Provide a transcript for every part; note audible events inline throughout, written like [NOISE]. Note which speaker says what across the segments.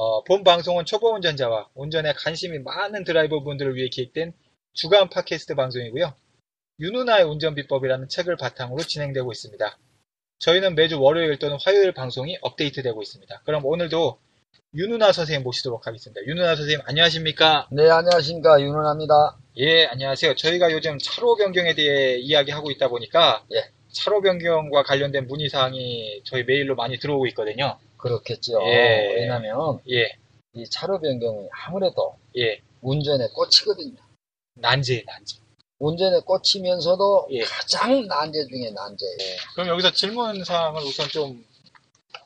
Speaker 1: 어, 본 방송은 초보 운전자와 운전에 관심이 많은 드라이버 분들을 위해 기획된 주간 팟캐스트 방송이고요. 윤누나의 운전비법이라는 책을 바탕으로 진행되고 있습니다. 저희는 매주 월요일 또는 화요일 방송이 업데이트되고 있습니다. 그럼 오늘도 윤누나 선생님 모시도록 하겠습니다. 윤누나 선생님 안녕하십니까?
Speaker 2: 네, 안녕하십니까. 윤은합니다.
Speaker 1: 예, 안녕하세요. 저희가 요즘 차로 변경에 대해 이야기하고 있다 보니까
Speaker 2: 예.
Speaker 1: 차로 변경과 관련된 문의 사항이 저희 메일로 많이 들어오고 있거든요.
Speaker 2: 그렇겠죠.
Speaker 1: 예.
Speaker 2: 왜냐면,
Speaker 1: 예,
Speaker 2: 이 차로 변경이 아무래도
Speaker 1: 예.
Speaker 2: 운전에 꽂히거든요.
Speaker 1: 난제, 난제.
Speaker 2: 운전에 꽂히면서도
Speaker 1: 예.
Speaker 2: 가장 난제 중에 난제예요.
Speaker 1: 그럼 여기서 질문 사항을 우선 좀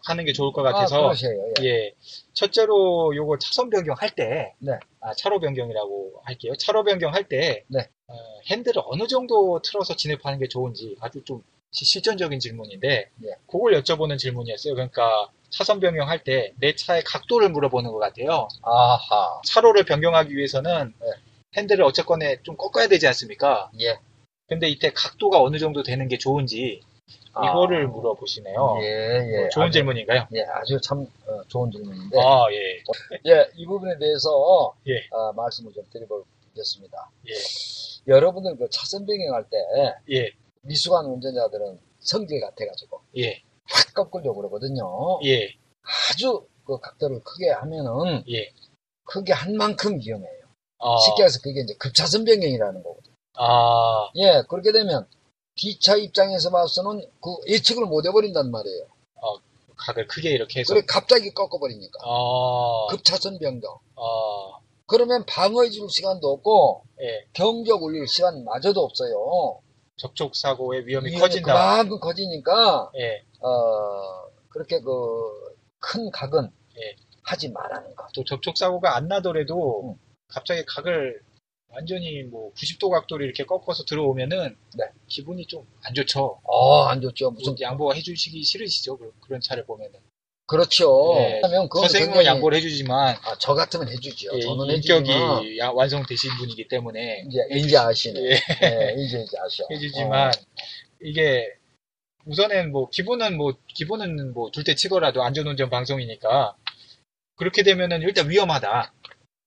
Speaker 1: 하는 게 좋을 것
Speaker 2: 아,
Speaker 1: 같아서.
Speaker 2: 그러세요. 예.
Speaker 1: 예. 첫째로 요거 차선 변경할 때.
Speaker 2: 네.
Speaker 1: 아, 차로 변경이라고 할게요. 차로 변경할 때.
Speaker 2: 네.
Speaker 1: 어, 핸들을 어느 정도 틀어서 진입하는 게 좋은지 아주 좀 시- 실전적인 질문인데.
Speaker 2: 예.
Speaker 1: 그걸 여쭤보는 질문이었어요. 그러니까 차선 변경할 때 내 차의 각도를 물어보는 것 같아요.
Speaker 2: 아하.
Speaker 1: 차로를 변경하기 위해서는
Speaker 2: 네.
Speaker 1: 핸들을 어쨌거나 좀 꺾어야 되지 않습니까?
Speaker 2: 예.
Speaker 1: 근데 이때 각도가 어느 정도 되는 게 좋은지
Speaker 2: 아.
Speaker 1: 이거를 물어보시네요.
Speaker 2: 예, 예.
Speaker 1: 어, 좋은
Speaker 2: 아주,
Speaker 1: 질문인가요?
Speaker 2: 예, 아주 참 어, 좋은 질문인데.
Speaker 1: 아, 예.
Speaker 2: 예, 이 부분에 대해서
Speaker 1: 예.
Speaker 2: 어, 말씀을 좀 드려보겠습니다.
Speaker 1: 예.
Speaker 2: 여러분들 그 차선 변경할 때
Speaker 1: 예.
Speaker 2: 미숙한 운전자들은 성질 같아가지고
Speaker 1: 예.
Speaker 2: 확 꺾으려고 그러거든요.
Speaker 1: 예.
Speaker 2: 아주 그 각도를 크게 하면은
Speaker 1: 예.
Speaker 2: 크게 한 만큼 위험해요.
Speaker 1: 아,
Speaker 2: 쉽게 해서 그게 이제 급차선 변경이라는 거거든요.
Speaker 1: 아,
Speaker 2: 예, 그렇게 되면 뒤차 입장에서 봐서는 그 예측을 못 해버린단 말이에요.
Speaker 1: 각을 크게 이렇게 해서.
Speaker 2: 그래 갑자기 꺾어버리니까
Speaker 1: 아,
Speaker 2: 급차선 변경.
Speaker 1: 아,
Speaker 2: 그러면 방어해 줄 시간도 없고
Speaker 1: 예.
Speaker 2: 경적 올릴 시간마저도 없어요.
Speaker 1: 접촉 사고의 위험이
Speaker 2: 위험이
Speaker 1: 커진다.
Speaker 2: 그만큼 커지니까
Speaker 1: 예.
Speaker 2: 어 그렇게 그 큰 각은
Speaker 1: 예.
Speaker 2: 하지 말라는 거.
Speaker 1: 또 접촉 사고가 안 나더라도
Speaker 2: 음.
Speaker 1: 갑자기 각을 완전히 뭐 90도 각도로 이렇게 꺾어서 들어오면은
Speaker 2: 네.
Speaker 1: 기분이 좀 안 좋죠.
Speaker 2: 어, 안 좋죠. 무슨
Speaker 1: 무슨 양보가 해주시기 싫으시죠? 그- 그런 차를 보면은.
Speaker 2: 그렇죠.
Speaker 1: 예.
Speaker 2: 그러면 그건
Speaker 1: 선생님은 양보를 해주지만
Speaker 2: 아, 저 같으면 해주죠.
Speaker 1: 예,
Speaker 2: 저는
Speaker 1: 인격이
Speaker 2: 해주지만
Speaker 1: 야- 완성되신 분이기 때문에
Speaker 2: 이제 이제 아시네.
Speaker 1: 예.
Speaker 2: 예, 이제 이제 아셔.
Speaker 1: 해주지만
Speaker 2: 어,
Speaker 1: 이게 우선은 뭐 기본은 뭐 기본은 뭐 둘 때 치더라도 안전운전 방송이니까 그렇게 되면은 일단 위험하다.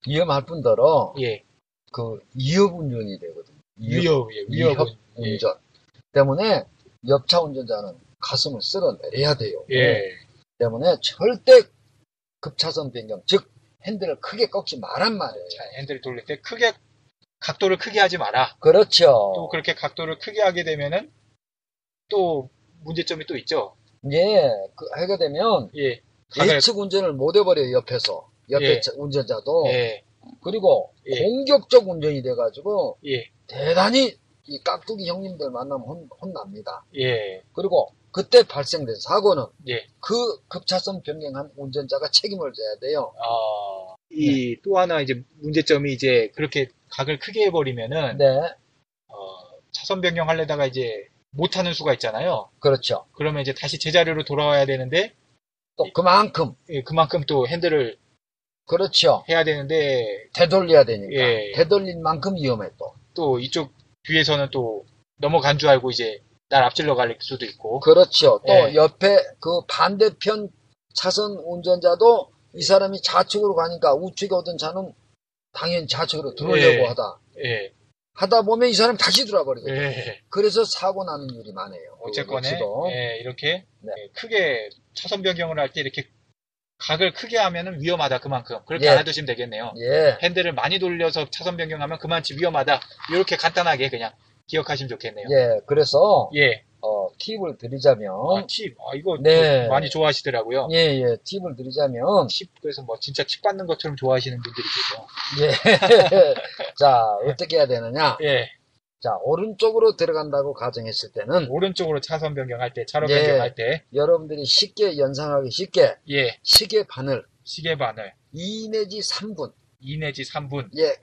Speaker 2: 위험할 뿐더러
Speaker 1: 예,
Speaker 2: 그 위협 운전이 되거든요.
Speaker 1: 위협, 예, 위협은 예,
Speaker 2: 운전 때문에 옆차 운전자는 가슴을 쓸어내려야 돼요.
Speaker 1: 예,
Speaker 2: 때문에 절대 급차선 변경, 즉 핸들을 크게 꺾지 말란 말이에요.
Speaker 1: 자, 핸들 돌릴 때 크게 각도를 크게 하지 마라.
Speaker 2: 그렇죠.
Speaker 1: 또 그렇게 각도를 크게 하게 되면은 또 문제점이 또 있죠.
Speaker 2: 예, 그 하게 되면
Speaker 1: 예, 각을
Speaker 2: 예측 운전을 못 해버려요 옆에서 옆에
Speaker 1: 예.
Speaker 2: 차- 운전자도
Speaker 1: 예,
Speaker 2: 그리고
Speaker 1: 예.
Speaker 2: 공격적 운전이 돼가지고
Speaker 1: 예,
Speaker 2: 대단히 이 깍두기 형님들 만나면 혼, 혼납니다.
Speaker 1: 예,
Speaker 2: 그리고 그때 발생된 사고는
Speaker 1: 예.
Speaker 2: 그 급차선 변경한 운전자가 책임을 져야 돼요.
Speaker 1: 아, 이또 하나 이제 문제점이 이제 그렇게 각을 크게 해버리면은
Speaker 2: 네,
Speaker 1: 어, 차선 변경하려다가 이제 못하는 수가 있잖아요.
Speaker 2: 그렇죠.
Speaker 1: 그러면 이제 다시 제자리로 돌아와야 되는데
Speaker 2: 또 그만큼
Speaker 1: 예, 그만큼 또 핸들을
Speaker 2: 그렇죠.
Speaker 1: 해야 되는데
Speaker 2: 되돌려야 되니까
Speaker 1: 예.
Speaker 2: 되돌린 만큼 위험해 또.
Speaker 1: 또 이쪽 뒤에서는 또 넘어간 줄 알고 이제 날 앞질러 갈 수도 있고
Speaker 2: 그렇죠. 또
Speaker 1: 예.
Speaker 2: 옆에 그 반대편 차선 운전자도 이 사람이 좌측으로 가니까 우측에 오던 차는 당연히 좌측으로 들어오려고
Speaker 1: 예.
Speaker 2: 하다.
Speaker 1: 예,
Speaker 2: 하다 보면 이 사람이 다시 돌아버리거든요.
Speaker 1: 예.
Speaker 2: 그래서 사고 나는 일이 많아요.
Speaker 1: 어쨌거나. 예, 이렇게
Speaker 2: 네.
Speaker 1: 예, 크게 차선 변경을 할 때 이렇게 각을 크게 하면은 위험하다 그만큼 그렇게
Speaker 2: 예.
Speaker 1: 알아두시면 되겠네요.
Speaker 2: 예.
Speaker 1: 핸들을 많이 돌려서 차선 변경하면 그만치 위험하다. 이렇게 간단하게 그냥 기억하시면 좋겠네요.
Speaker 2: 예. 그래서
Speaker 1: 예,
Speaker 2: 어, 팁을 드리자면,
Speaker 1: 아, 팁. 아, 이거
Speaker 2: 네.
Speaker 1: 많이 좋아하시더라고요.
Speaker 2: 예, 예, 팁을 드리자면,
Speaker 1: 팁, 그래서 뭐 진짜 팁 받는 것처럼 좋아하시는 분들이 계죠.
Speaker 2: 예. [LAUGHS] 자, 어떻게 해야 되느냐?
Speaker 1: 예.
Speaker 2: 자, 오른쪽으로 들어간다고 가정했을 때는,
Speaker 1: 오른쪽으로 차선 변경할 때, 차로
Speaker 2: 예.
Speaker 1: 변경할 때,
Speaker 2: 여러분들이 쉽게 연상하기 쉽게,
Speaker 1: 예.
Speaker 2: 시계 바늘
Speaker 1: 시계 바늘
Speaker 2: 2 내지 3분,
Speaker 1: 2 내지 3분.
Speaker 2: 예,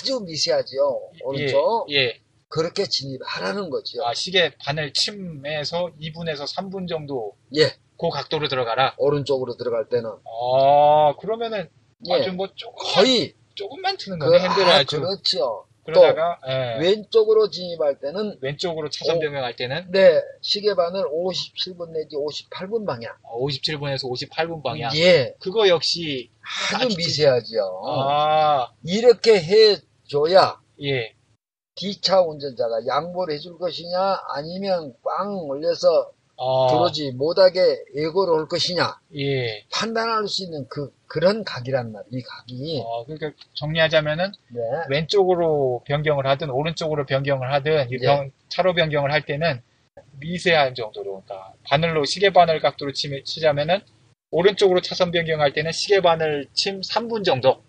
Speaker 2: 아주 미세하지요. 오른쪽.
Speaker 1: 예. 예.
Speaker 2: 그렇게 진입하라는 거죠.
Speaker 1: 아, 시계 바늘 침에서 2분에서 3분 정도
Speaker 2: 예,
Speaker 1: 그 각도로 들어가라.
Speaker 2: 오른쪽으로 들어갈 때는.
Speaker 1: 아, 그러면은
Speaker 2: 예,
Speaker 1: 아주 뭐 조금
Speaker 2: 거의,
Speaker 1: 조금만 트는
Speaker 2: 그,
Speaker 1: 거네. 핸들을
Speaker 2: 아,
Speaker 1: 아주.
Speaker 2: 그렇죠.
Speaker 1: 그러다가 예.
Speaker 2: 왼쪽으로 진입할 때는,
Speaker 1: 왼쪽으로 차선
Speaker 2: 오.
Speaker 1: 변경할 때는
Speaker 2: 네, 시계 바늘 57분 내지 58분 방향.
Speaker 1: 57분에서 58분 방향.
Speaker 2: 예,
Speaker 1: 그거 역시 아주
Speaker 2: 미세하죠.
Speaker 1: 아,
Speaker 2: 이렇게 해 줘야
Speaker 1: 예.
Speaker 2: D차 운전자가 양보를 해줄 것이냐, 아니면 꽝 올려서
Speaker 1: 아,
Speaker 2: 들어오지 못하게 예고를 올 것이냐,
Speaker 1: 예.
Speaker 2: 판단할 수 있는 그, 그런 각이란 말이에요, 이 각이.
Speaker 1: 어, 그러니까 정리하자면은
Speaker 2: 네.
Speaker 1: 왼쪽으로 변경을 하든 오른쪽으로 변경을 하든 이
Speaker 2: 예.
Speaker 1: 병- 차로 변경을 할 때는 미세한 정도로 그러니까 바늘로 시계 바늘 각도로 치, 치자면은 오른쪽으로 차선 변경할 때는 시계 바늘 침 3분 정도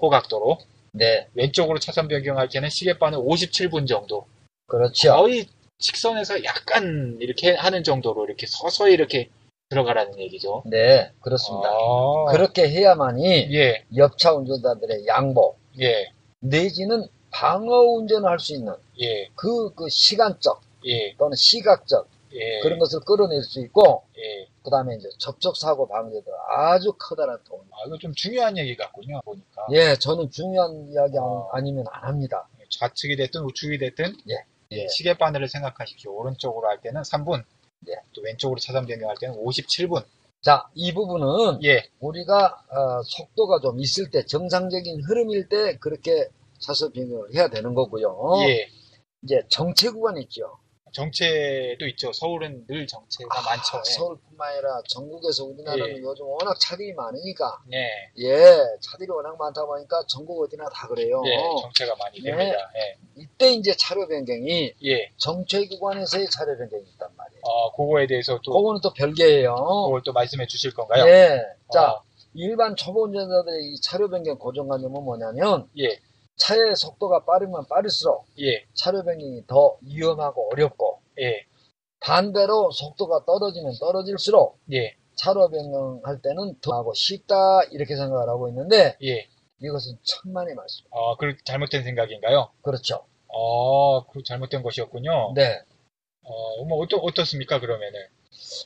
Speaker 1: 그 각도로
Speaker 2: 네,
Speaker 1: 왼쪽으로 차선 변경할 때는 시계 바늘 57분 정도
Speaker 2: 그렇죠.
Speaker 1: 거의 직선에서 약간 이렇게 하는 정도로 이렇게 서서히 이렇게 들어가라는 얘기죠.
Speaker 2: 네, 그렇습니다.
Speaker 1: 아,
Speaker 2: 그렇게 해야만이
Speaker 1: 예,
Speaker 2: 옆차 운전자들의 양보,
Speaker 1: 예,
Speaker 2: 내지는 방어 운전을 할 수 있는
Speaker 1: 예,
Speaker 2: 그, 그 시간적
Speaker 1: 예,
Speaker 2: 또는 시각적
Speaker 1: 예,
Speaker 2: 그런 것을 끌어낼 수 있고,
Speaker 1: 예.
Speaker 2: 그 다음에 이제 접촉사고 방지에도 아주 커다란 도움.
Speaker 1: 아, 이거 좀 중요한 얘기 같군요, 보니까.
Speaker 2: 예, 저는 중요한 이야기 안-
Speaker 1: 아.
Speaker 2: 아니면 안 합니다.
Speaker 1: 좌측이 됐든 우측이 됐든
Speaker 2: 예. 예.
Speaker 1: 시계 바늘을 생각하십시오. 오른쪽으로 할 때는 3분,
Speaker 2: 예.
Speaker 1: 또 왼쪽으로 차선 변경할 때는 57분.
Speaker 2: 자, 이 부분은
Speaker 1: 예,
Speaker 2: 우리가 어, 속도가 좀 있을 때 정상적인 흐름일 때 그렇게 차선 변경을 해야 되는 거고요.
Speaker 1: 예.
Speaker 2: 이제 정체 구간 있죠.
Speaker 1: 정체도 있죠. 서울은 늘 정체가
Speaker 2: 아,
Speaker 1: 많죠. 예.
Speaker 2: 서울뿐만 아니라 전국에서 우리나라는
Speaker 1: 예.
Speaker 2: 요즘 워낙 차들이 많으니까
Speaker 1: 예,
Speaker 2: 예, 차들이 워낙 많다 보니까 전국 어디나 다 그래요.
Speaker 1: 예, 정체가 많이
Speaker 2: 네.
Speaker 1: 됩니다. 예,
Speaker 2: 이때 이제 차로 변경이
Speaker 1: 예.
Speaker 2: 정체 구간에서의 차로 변경이 있단 말이에요.
Speaker 1: 어, 그거에 대해서 또,
Speaker 2: 그거는 또 별개예요.
Speaker 1: 그걸 또 말씀해 주실 건가요?
Speaker 2: 예. 자,
Speaker 1: 아,
Speaker 2: 일반 초보 운전자들의 이 차로 변경 고정관념은 뭐냐면
Speaker 1: 예,
Speaker 2: 차의 속도가 빠르면 빠를수록
Speaker 1: 예,
Speaker 2: 차로 변경이 더 위험하고 어렵고
Speaker 1: 예,
Speaker 2: 반대로 속도가 떨어지면 떨어질수록
Speaker 1: 예,
Speaker 2: 차로 변경할 때는 더 하고 쉽다 이렇게 생각을 하고 있는데
Speaker 1: 예.
Speaker 2: 이것은 천만의 말씀.
Speaker 1: 어, 그 잘못된 생각인가요?
Speaker 2: 그렇죠.
Speaker 1: 어, 그 잘못된 것이었군요.
Speaker 2: 네.
Speaker 1: 어, 뭐, 어떠, 어떻습니까, 그러면은?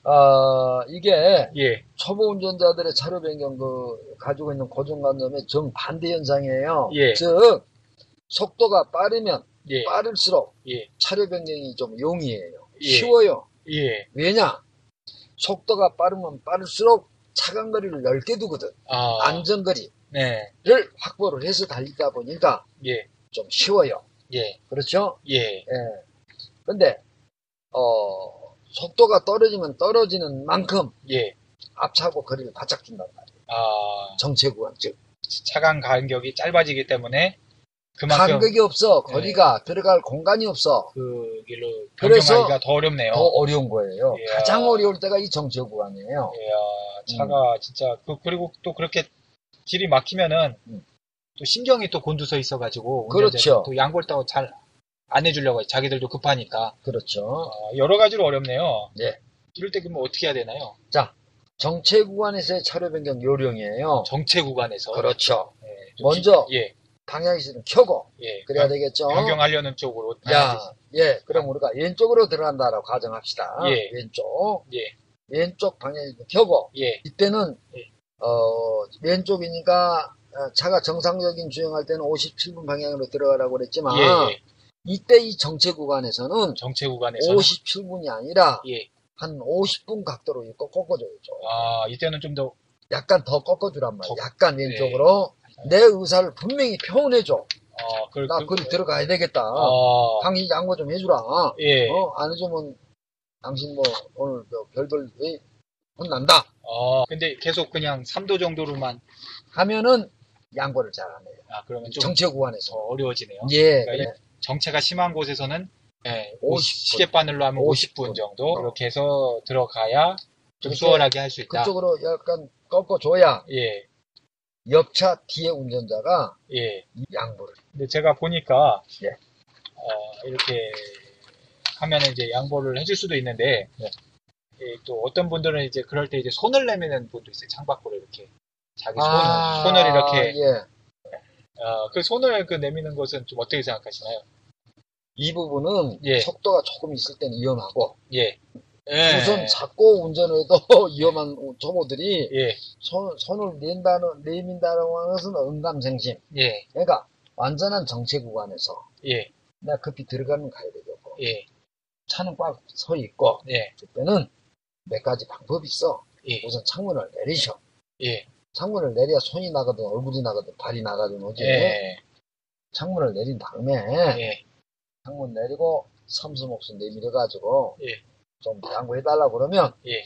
Speaker 2: 어, 이게
Speaker 1: 예,
Speaker 2: 초보 운전자들의 차로 변경 그 가지고 있는 고정관념의 정반대 현상이에요.
Speaker 1: 예.
Speaker 2: 즉 속도가 빠르면
Speaker 1: 예,
Speaker 2: 빠를수록
Speaker 1: 예,
Speaker 2: 차로 변경이 좀 용이해요.
Speaker 1: 예.
Speaker 2: 쉬워요.
Speaker 1: 예.
Speaker 2: 왜냐? 속도가 빠르면 빠를수록 차간 거리를 넓게 두거든.
Speaker 1: 아,
Speaker 2: 안전거리를
Speaker 1: 네,
Speaker 2: 확보를 해서 달리다 보니까
Speaker 1: 예,
Speaker 2: 좀 쉬워요.
Speaker 1: 예,
Speaker 2: 그렇죠?
Speaker 1: 예,
Speaker 2: 예. 근데 어 속도가 떨어지면 떨어지는 만큼
Speaker 1: 예.
Speaker 2: 앞차고 거리를 바짝 준단 말이에요.
Speaker 1: 아,
Speaker 2: 정체 구간 즉
Speaker 1: 차간 간격이 짧아지기 때문에 그만큼
Speaker 2: 간격이 없어. 거리가 들어갈 공간이 없어.
Speaker 1: 그 길로 변경하기가 더 어렵네요.
Speaker 2: 더 어려운 거예요.
Speaker 1: 예.
Speaker 2: 가장 어려울 때가 이 정체 구간이에요.
Speaker 1: 이야, 차가 진짜 그, 그리고 또 그렇게 길이 막히면은
Speaker 2: 음.
Speaker 1: 또 신경이 또 곤두서 있어가지고
Speaker 2: 그렇죠.
Speaker 1: 또 양보를 따고 잘 안 해주려고 해. 자기들도 급하니까
Speaker 2: 그렇죠.
Speaker 1: 어, 여러 가지로 어렵네요.
Speaker 2: 네.
Speaker 1: 이럴 때 그러면 어떻게 해야 되나요?
Speaker 2: 정체 구간에서의 차로 변경 요령이에요.
Speaker 1: 정체 구간에서
Speaker 2: 그렇죠.
Speaker 1: 예, 좀
Speaker 2: 먼저
Speaker 1: 지- 예,
Speaker 2: 방향키를 켜고
Speaker 1: 예,
Speaker 2: 그래야
Speaker 1: 변-
Speaker 2: 되겠죠.
Speaker 1: 변경하려는 쪽으로
Speaker 2: 야. 예, 그럼 우리가 왼쪽으로 들어간다라고 가정합시다.
Speaker 1: 예.
Speaker 2: 왼쪽,
Speaker 1: 예,
Speaker 2: 왼쪽 방향키를 켜고
Speaker 1: 예,
Speaker 2: 이때는
Speaker 1: 예.
Speaker 2: 어, 왼쪽이니까 어, 차가 정상적인 주행할 때는 57분 방향으로 들어가라고 그랬지만
Speaker 1: 예, 예.
Speaker 2: 이때 이 정체 구간에서는
Speaker 1: 정체 구간에서
Speaker 2: 57분이 아니라
Speaker 1: 예,
Speaker 2: 한 50분 각도로 이거 꺾어줘야죠.
Speaker 1: 아 이때는 좀 더
Speaker 2: 약간 더 꺾어주란 말이야.
Speaker 1: 더-
Speaker 2: 약간 왼쪽으로 내 의사를 분명히 표현해줘.
Speaker 1: 어, 그,
Speaker 2: 나
Speaker 1: 그-
Speaker 2: 거기 들어가야 되겠다.
Speaker 1: 어,
Speaker 2: 당신 양보 좀 해주라.
Speaker 1: 예,
Speaker 2: 어, 안 해주면 당신 뭐 오늘 저 별별 왜 혼난다
Speaker 1: 어, 근데 계속 그냥 3도 정도로만
Speaker 2: 하면은 양보를 잘 안 해요.
Speaker 1: 아 그러면 좀
Speaker 2: 정체
Speaker 1: 더
Speaker 2: 구간에서.
Speaker 1: 어려워지네요.
Speaker 2: 예,
Speaker 1: 그러니까
Speaker 2: 그래.
Speaker 1: 정체가 심한 곳에서는 예,
Speaker 2: 50분.
Speaker 1: 50, 시계바늘로 하면 50분,
Speaker 2: 50분
Speaker 1: 정도
Speaker 2: 어.
Speaker 1: 이렇게 해서 들어가야 좀
Speaker 2: 그렇게
Speaker 1: 수월하게 할 수 있다.
Speaker 2: 그쪽으로 약간 꺾어줘야
Speaker 1: 예,
Speaker 2: 옆차 뒤에 운전자가
Speaker 1: 예.
Speaker 2: 이 양보를.
Speaker 1: 근데 제가 보니까
Speaker 2: 예.
Speaker 1: 어, 이렇게 하면은 이제 양보를 해줄 수도 있는데
Speaker 2: 네.
Speaker 1: 예, 또 어떤 분들은 이제 그럴 때 이제 손을 내미는 분도 있어요. 창밖으로 이렇게 자기 손,
Speaker 2: 아,
Speaker 1: 손을 이렇게
Speaker 2: 예.
Speaker 1: 어, 그 손을 그 내미는 것은 좀 어떻게 생각하시나요?
Speaker 2: 이 부분은
Speaker 1: 예.
Speaker 2: 속도가 조금 있을 때는 위험하고
Speaker 1: 예. 예.
Speaker 2: 우선 잡고 운전을 해도 [LAUGHS] 위험한 초보들이
Speaker 1: 예.
Speaker 2: 손, 손을 낸다는, 내민다는 것은 응감생심.
Speaker 1: 예.
Speaker 2: 그러니까 완전한 정체 구간에서
Speaker 1: 예.
Speaker 2: 내가 급히 들어가면 가야 되겠고
Speaker 1: 예.
Speaker 2: 차는 꽉 서 있고
Speaker 1: 예.
Speaker 2: 그때는 몇 가지 방법이 있어.
Speaker 1: 예.
Speaker 2: 우선 창문을 내리셔.
Speaker 1: 예.
Speaker 2: 창문을 내려야 손이 나가든 얼굴이 나가든 발이 나가든 오지.
Speaker 1: 예.
Speaker 2: 창문을 내린 다음에
Speaker 1: 예.
Speaker 2: 창문 내리고 삼수목수 내밀어 가지고
Speaker 1: 예.
Speaker 2: 좀 양보해 달라고 그러면
Speaker 1: 예.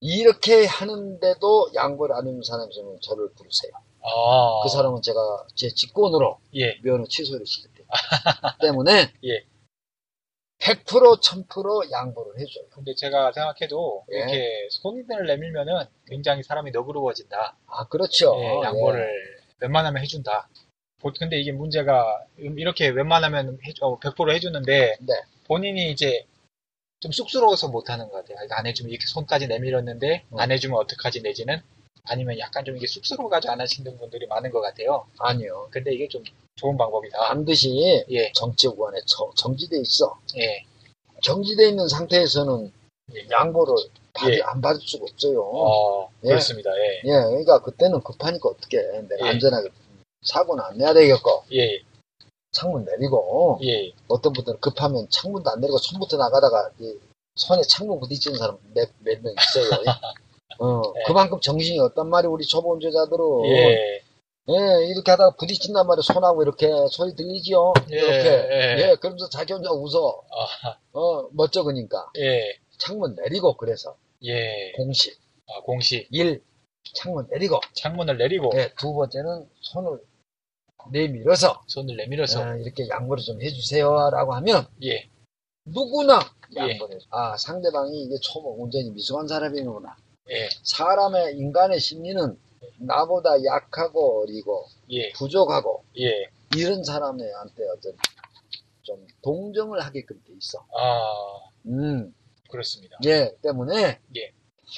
Speaker 2: 이렇게 하는데도 양보를 안 하는 사람이 있으면 저를 부르세요.
Speaker 1: 아.
Speaker 2: 그 사람은 제가 제 직권으로
Speaker 1: 예.
Speaker 2: 면허 취소를 시켰대요. [LAUGHS] 때문에
Speaker 1: 예.
Speaker 2: 100% 1000% 양보를 해줘요.
Speaker 1: 근데 제가 생각해도
Speaker 2: 예.
Speaker 1: 이렇게 손을 내밀면은 굉장히 사람이 너그러워진다.
Speaker 2: 아 그렇죠.
Speaker 1: 예, 양보를 웬만하면 해준다. 보- 근데 이게 문제가 음, 이렇게 웬만하면 해, 어, 100% 해주는데
Speaker 2: 네.
Speaker 1: 본인이 이제 좀 쑥스러워서 못하는 것 같아요. 안 해주면 이렇게 손까지 내밀었는데
Speaker 2: 음.
Speaker 1: 안 해주면 어떡하지 내지는 아니면 약간 좀 이게 쑥스러워가지고 안 하시는 분들이 많은 것 같아요.
Speaker 2: 예. 아니요.
Speaker 1: 근데 이게 좀 좋은 방법이다.
Speaker 2: 반드시
Speaker 1: 예,
Speaker 2: 정체 구간에 정- 정지돼 있어.
Speaker 1: 예,
Speaker 2: 정지돼 있는 상태에서는
Speaker 1: 예.
Speaker 2: 양보를 받,
Speaker 1: 예.
Speaker 2: 안 받을 수가 없어요.
Speaker 1: 어,
Speaker 2: 예.
Speaker 1: 그렇습니다. 예,
Speaker 2: 예, 그러니까 그때는 급하니까 어떻게 해. 내가
Speaker 1: 예.
Speaker 2: 안전하게 사고는 안 내야 되겠고
Speaker 1: 예,
Speaker 2: 창문 내리고
Speaker 1: 예,
Speaker 2: 어떤 분들은 급하면 창문도 안 내리고 손부터 나가다가 이 손에 창문 부딪히는 사람 몇 명 있어요. [LAUGHS] 어,
Speaker 1: 예.
Speaker 2: 그만큼 정신이 없단 말이 우리 초보 운전자들은
Speaker 1: 예,
Speaker 2: 예, 이렇게 하다가 부딪힌단 말이에요. 손하고 이렇게 소리 들리지요?
Speaker 1: 예,
Speaker 2: 이렇게.
Speaker 1: 예.
Speaker 2: 예, 그러면서 자기 혼자 웃어.
Speaker 1: 아,
Speaker 2: 어, 멋쩍으니까.
Speaker 1: 예,
Speaker 2: 창문 내리고, 그래서.
Speaker 1: 예,
Speaker 2: 공식.
Speaker 1: 아, 공시
Speaker 2: 일, 창문 내리고.
Speaker 1: 창문을 내리고
Speaker 2: 예, 두 번째는 손을 내밀어서,
Speaker 1: 손을 내밀어서
Speaker 2: 아, 이렇게 양보를 좀 해주세요. 라고 하면,
Speaker 1: 예,
Speaker 2: 누구나
Speaker 1: 예.
Speaker 2: 양보를 해줘. 아, 상대방이 이게 초보 운전이 미숙한 사람이구나.
Speaker 1: 예,
Speaker 2: 사람의, 인간의 심리는 나보다 약하고 어리고,
Speaker 1: 예,
Speaker 2: 부족하고,
Speaker 1: 예,
Speaker 2: 이런 사람한테 어떤 좀 동정을 하게끔 돼 있어.
Speaker 1: 아,
Speaker 2: 음,
Speaker 1: 그렇습니다.
Speaker 2: 예, 때문에
Speaker 1: 예.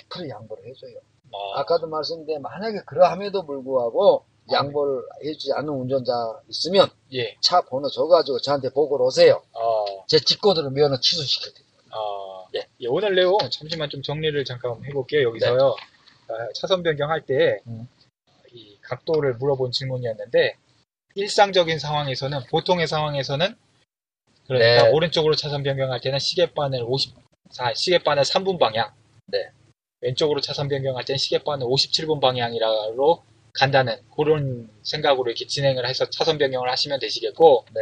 Speaker 2: 100% 양보를 해줘요.
Speaker 1: 아,
Speaker 2: 아까도 말씀드린 만약에 그러함에도 불구하고 양보를 해주지 않는 운전자 있으면
Speaker 1: 예,
Speaker 2: 차 번호 줘가지고 저한테 보고를 오세요.
Speaker 1: 아,
Speaker 2: 제 직권으로 면허 취소시켜요.
Speaker 1: 아, 예. 예, 오늘 내용 잠시만 좀 정리를 잠깐 해볼게요. 여기서요. 아, 차선 변경할 때,
Speaker 2: 음.
Speaker 1: 이 각도를 물어본 질문이었는데, 일상적인 상황에서는, 보통의 상황에서는, 그러니까
Speaker 2: 네.
Speaker 1: 오른쪽으로 차선 변경할 때는 시계바늘 50, 아, 시계바늘 3분 방향.
Speaker 2: 네.
Speaker 1: 왼쪽으로 차선 변경할 때는 시계바늘 57분 방향이라로 간다는 그런 생각으로 이렇게 진행을 해서 차선 변경을 하시면 되시겠고,
Speaker 2: 네,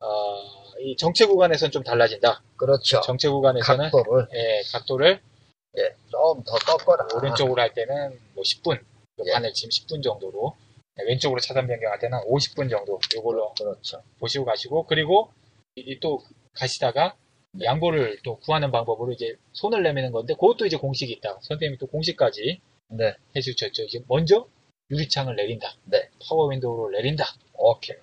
Speaker 1: 어, 이 정체 구간에서는 좀 달라진다.
Speaker 2: 그렇죠.
Speaker 1: 정체 구간에서는
Speaker 2: 각도를
Speaker 1: 예, 각도를
Speaker 2: 예, 좀 더 꺾어라.
Speaker 1: 오른쪽으로 할 때는 뭐 10분,
Speaker 2: 예.
Speaker 1: 바늘 지금 10분 정도로, 네, 왼쪽으로 차선 변경할 때는 50분 정도, 요걸로
Speaker 2: 그렇죠.
Speaker 1: 보시고 가시고, 그리고 이- 이또 가시다가
Speaker 2: 네.
Speaker 1: 양보를 또 구하는 방법으로 이제 손을 내미는 건데, 그것도 이제 공식이 있다. 선생님이 또 공식까지
Speaker 2: 네,
Speaker 1: 해주셨죠. 이제 먼저 유리창을 내린다.
Speaker 2: 네.
Speaker 1: 파워 윈도우를 내린다.
Speaker 2: 오케이.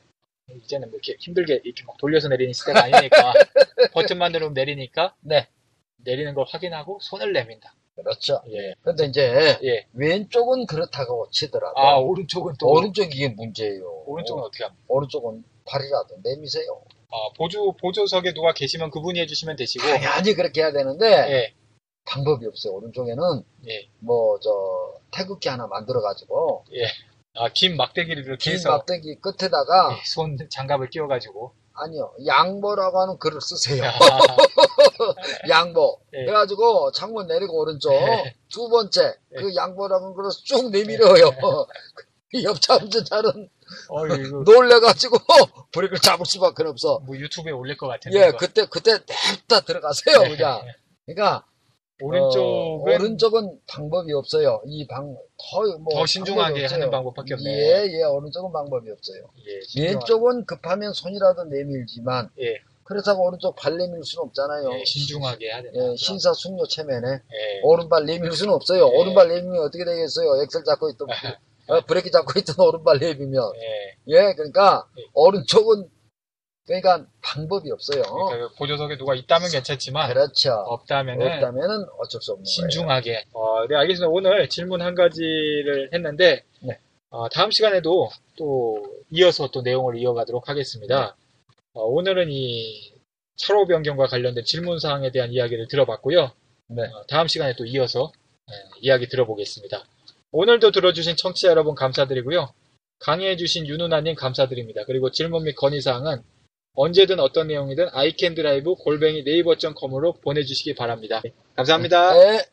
Speaker 1: 이제는 뭐 이렇게 힘들게 이렇게 막 돌려서 내리는 시대가 아니니까, [LAUGHS] 버튼만 누르면 내리니까,
Speaker 2: 네,
Speaker 1: 내리는 걸 확인하고 손을 내민다.
Speaker 2: 그렇죠.
Speaker 1: 예.
Speaker 2: 근데 이제
Speaker 1: 예.
Speaker 2: 왼쪽은 그렇다고 치더라도
Speaker 1: 아, 오른쪽은 또,
Speaker 2: 오른쪽이 이게 문제예요.
Speaker 1: 오른쪽은 어떻게 합니까?
Speaker 2: 오른쪽은 팔이라도 내미세요.
Speaker 1: 아, 보조, 보조석에 누가 계시면 그분이 해주시면 되시고,
Speaker 2: 당연히 그렇게 해야 되는데
Speaker 1: 예,
Speaker 2: 방법이 없어요. 오른쪽에는
Speaker 1: 예,
Speaker 2: 뭐저 태극기 하나 만들어 가지고
Speaker 1: 예. 아, 긴 막대기를 이렇게
Speaker 2: 긴
Speaker 1: 해서,
Speaker 2: 막대기 끝에다가
Speaker 1: 예, 손 장갑을 끼워 가지고,
Speaker 2: 아니요 양보라고 하는 글을 쓰세요.
Speaker 1: 아, [LAUGHS]
Speaker 2: 양보.
Speaker 1: 예.
Speaker 2: 그래가지고 창문 내리고 오른쪽
Speaker 1: 예.
Speaker 2: 두 번째
Speaker 1: 예.
Speaker 2: 그 양보라고 하는 글을 쭉 내밀어요. 옆차 운전자는
Speaker 1: 어, 이거, [LAUGHS]
Speaker 2: 놀래가지고 [LAUGHS] 브레이크를 잡을 수밖에 없어.
Speaker 1: 뭐 유튜브에 올릴 것 같은데.
Speaker 2: 예,
Speaker 1: 이거.
Speaker 2: 그때 그때 냅다 들어가세요
Speaker 1: 예.
Speaker 2: 그냥. 그러니까
Speaker 1: 오른쪽은
Speaker 2: 어, 오른쪽은 방법이 없어요. 이 방, 더, 뭐,
Speaker 1: 더 신중하게. 하는 방법밖에 없네.
Speaker 2: 예, 예, 오른쪽은 방법이 없어요.
Speaker 1: 예, 신중하-
Speaker 2: 왼쪽은 급하면 손이라도 내밀지만,
Speaker 1: 예,
Speaker 2: 그렇다고 오른쪽 발 내밀 수는 없잖아요.
Speaker 1: 예, 신중하게 해야 되나.
Speaker 2: 예, 신사숙녀 체면에
Speaker 1: 예.
Speaker 2: 오른발 내밀 수는 없어요.
Speaker 1: 예.
Speaker 2: 오른발 내밀면 어떻게 되겠어요? 엑셀 잡고 있던 [LAUGHS] 어, 브레이크 잡고 있던 오른발 내밀면
Speaker 1: 예.
Speaker 2: 예, 그러니까
Speaker 1: 예.
Speaker 2: 오른쪽은 그러니까 방법이 없어요.
Speaker 1: 그러니까 보조석에 누가 있다면 괜찮지만
Speaker 2: 그렇죠.
Speaker 1: 없다면은
Speaker 2: 없다면은 어쩔 수 없는 거예요.
Speaker 1: 신중하게. 어, 네, 알겠습니다. 오늘 질문 한 가지를 했는데,
Speaker 2: 네.
Speaker 1: 어, 다음 시간에도 또 이어서 또 내용을 이어가도록 하겠습니다. 어, 오늘은 이 차로 변경과 관련된 질문 사항에 대한 이야기를 들어봤고요.
Speaker 2: 네.
Speaker 1: 어, 다음 시간에 또 이어서 예, 이야기 들어보겠습니다. 오늘도 들어주신 청취자 여러분 감사드리고요. 강의해주신 윤은아님 감사드립니다. 그리고 질문 및 건의사항은 언제든 어떤 내용이든 iCanDrive 골뱅이 네이버.com으로 보내주시기 바랍니다. 감사합니다.
Speaker 2: 네.